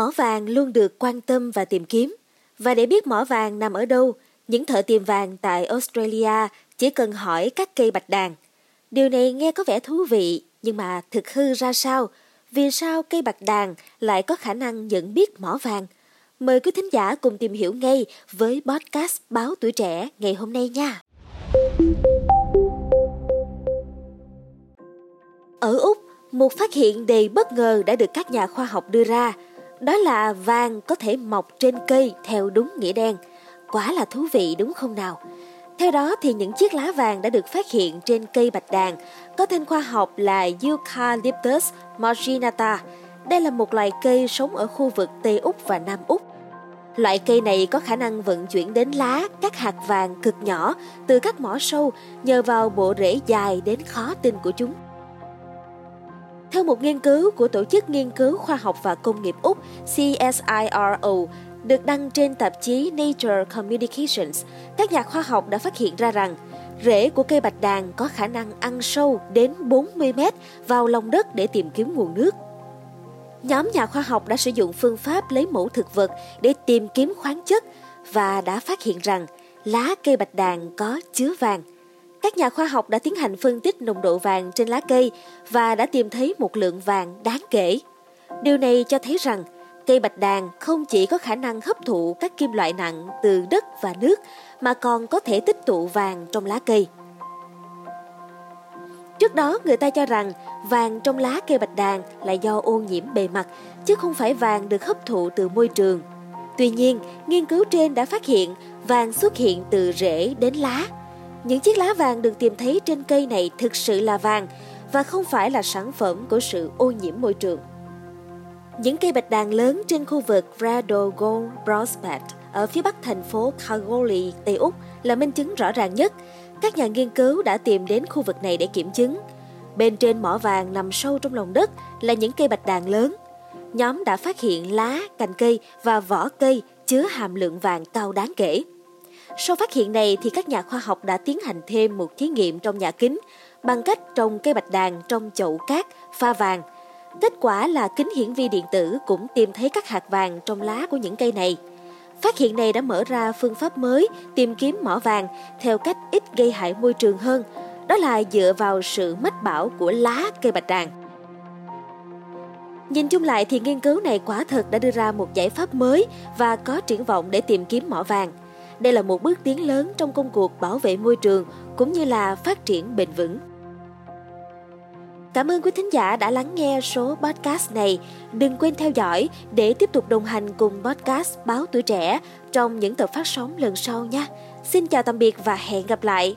Mỏ vàng luôn được quan tâm và tìm kiếm. Và để biết mỏ vàng nằm ở đâu, những thợ tìm vàng tại Australia chỉ cần hỏi các cây bạch đàn. Điều này nghe có vẻ thú vị, nhưng mà thực hư ra sao? Vì sao cây bạch đàn lại có khả năng nhận biết mỏ vàng? Mời quý thính giả cùng tìm hiểu ngay với podcast Báo Tuổi Trẻ ngày hôm nay nha. Ở Úc, một phát hiện đầy bất ngờ đã được các nhà khoa học đưa ra. Đó là vàng có thể mọc trên cây theo đúng nghĩa đen. Quá là thú vị, đúng không nào? Theo đó thì những chiếc lá vàng đã được phát hiện trên cây bạch đàn có tên khoa học là Eucalyptus marginata. Đây là một loài cây sống ở khu vực Tây Úc và Nam Úc. Loại cây này có khả năng vận chuyển đến lá, các hạt vàng cực nhỏ từ các mỏ sâu nhờ vào bộ rễ dài đến khó tin của chúng. Theo một nghiên cứu của Tổ chức Nghiên cứu Khoa học và Công nghiệp Úc CSIRO được đăng trên tạp chí Nature Communications, các nhà khoa học đã phát hiện ra rằng rễ của cây bạch đàn có khả năng ăn sâu đến 40 mét vào lòng đất để tìm kiếm nguồn nước. Nhóm nhà khoa học đã sử dụng phương pháp lấy mẫu thực vật để tìm kiếm khoáng chất và đã phát hiện rằng lá cây bạch đàn có chứa vàng. Các nhà khoa học đã tiến hành phân tích nồng độ vàng trên lá cây và đã tìm thấy một lượng vàng đáng kể. Điều này cho thấy rằng cây bạch đàn không chỉ có khả năng hấp thụ các kim loại nặng từ đất và nước mà còn có thể tích tụ vàng trong lá cây. Trước đó người ta cho rằng vàng trong lá cây bạch đàn là do ô nhiễm bề mặt chứ không phải vàng được hấp thụ từ môi trường. Tuy nhiên, nghiên cứu trên đã phát hiện vàng xuất hiện từ rễ đến lá. Những chiếc lá vàng được tìm thấy trên cây này thực sự là vàng và không phải là sản phẩm của sự ô nhiễm môi trường. Những cây bạch đàn lớn trên khu vực Radogon Prospect ở phía bắc thành phố Kalgoorlie, Tây Úc là minh chứng rõ ràng nhất. Các nhà nghiên cứu đã tìm đến khu vực này để kiểm chứng. Bên trên mỏ vàng nằm sâu trong lòng đất là những cây bạch đàn lớn. Nhóm đã phát hiện lá, cành cây và vỏ cây chứa hàm lượng vàng cao đáng kể. Sau phát hiện này thì các nhà khoa học đã tiến hành thêm một thí nghiệm trong nhà kính bằng cách trồng cây bạch đàn trong chậu cát pha vàng. Kết quả là kính hiển vi điện tử cũng tìm thấy các hạt vàng trong lá của những cây này. Phát hiện này đã mở ra phương pháp mới tìm kiếm mỏ vàng theo cách ít gây hại môi trường hơn, đó là dựa vào sự mách bảo của lá cây bạch đàn. Nhìn chung lại thì nghiên cứu này quả thật đã đưa ra một giải pháp mới và có triển vọng để tìm kiếm mỏ vàng. Đây là một bước tiến lớn trong công cuộc bảo vệ môi trường, cũng như là phát triển bền vững. Cảm ơn quý thính giả đã lắng nghe số podcast này. Đừng quên theo dõi để tiếp tục đồng hành cùng podcast Báo Tuổi Trẻ trong những tập phát sóng lần sau nha. Xin chào tạm biệt và hẹn gặp lại.